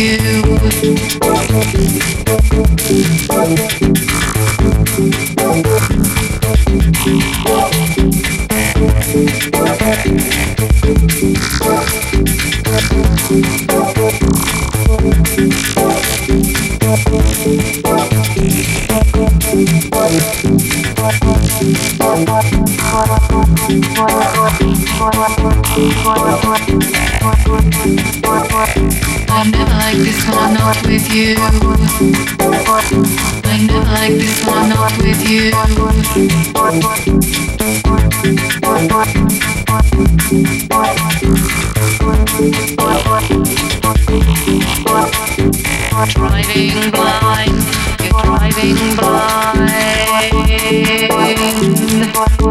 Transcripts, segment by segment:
you. I never like this when I'm not with you. I never like this when I'm not with you. Driving blind, you're driving blind.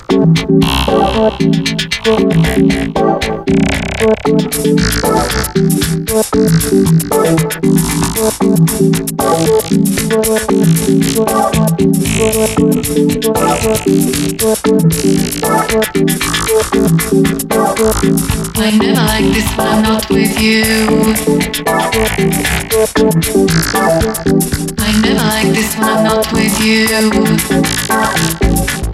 I never like this when I'm not with you. I never like this when I'm not with you.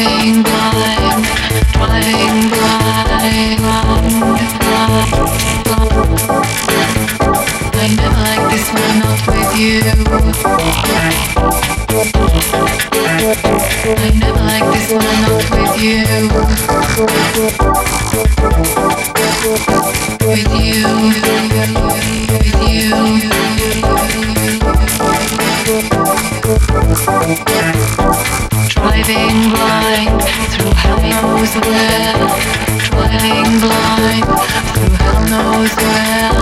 Driving blind, driving blind. I never like this when I'm not with you. I never like this when I'm not with you. With you, with you. Driving blind through hell knows where. Driving blind through hell knows where.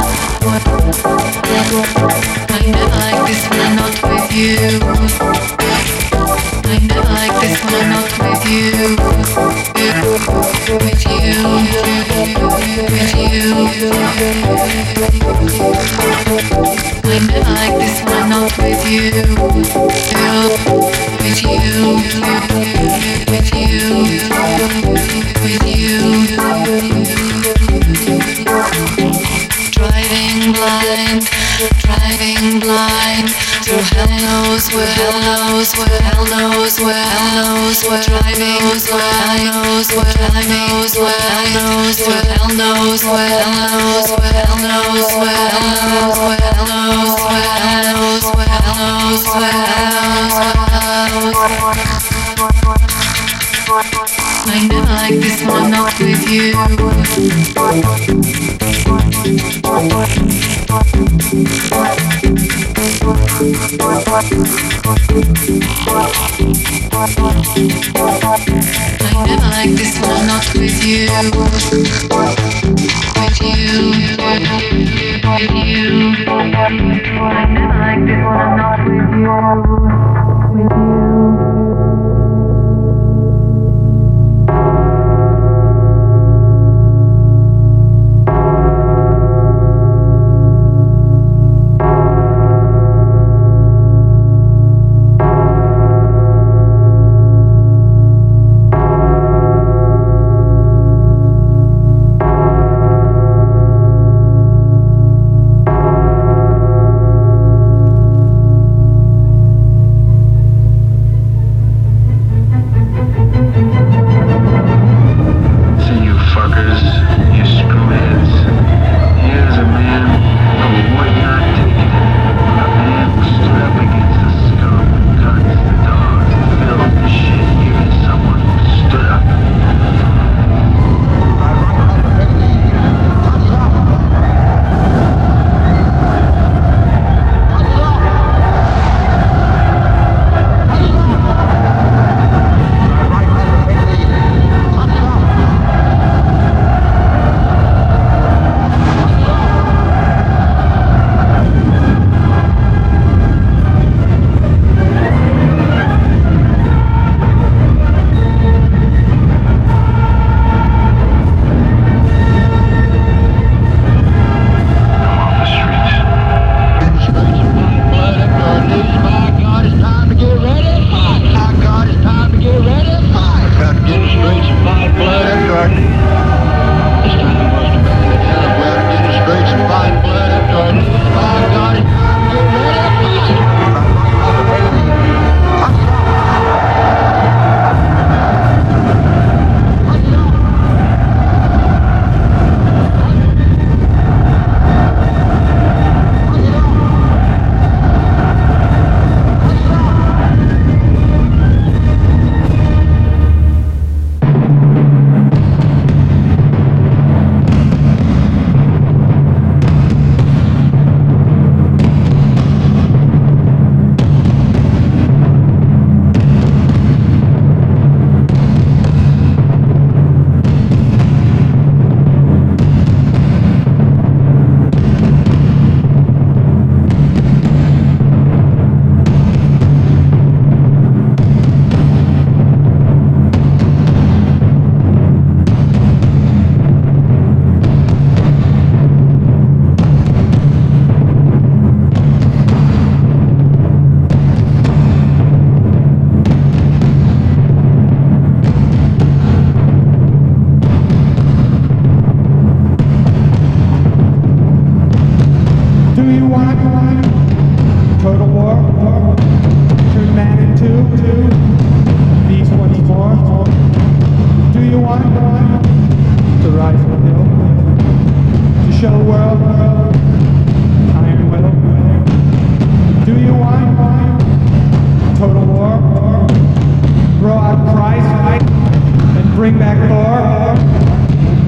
I never like this when I'm not with you. I never like this when I'm not with you. With you, with you. Never like this when I'm not with you. With you, with you, with you. Driving blind, driving blind through hell knows where, hell knows where, hell knows where, hell knows where. Driving blind, knows where, hell knows where, hell knows where, hell knows where, hell knows where, hell knows where, hell knows where, hell knows where, hell knows where, hell knows where, hell knows where. I never like this I'm not with you. I never like this when I'm not with you. With you,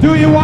Do you want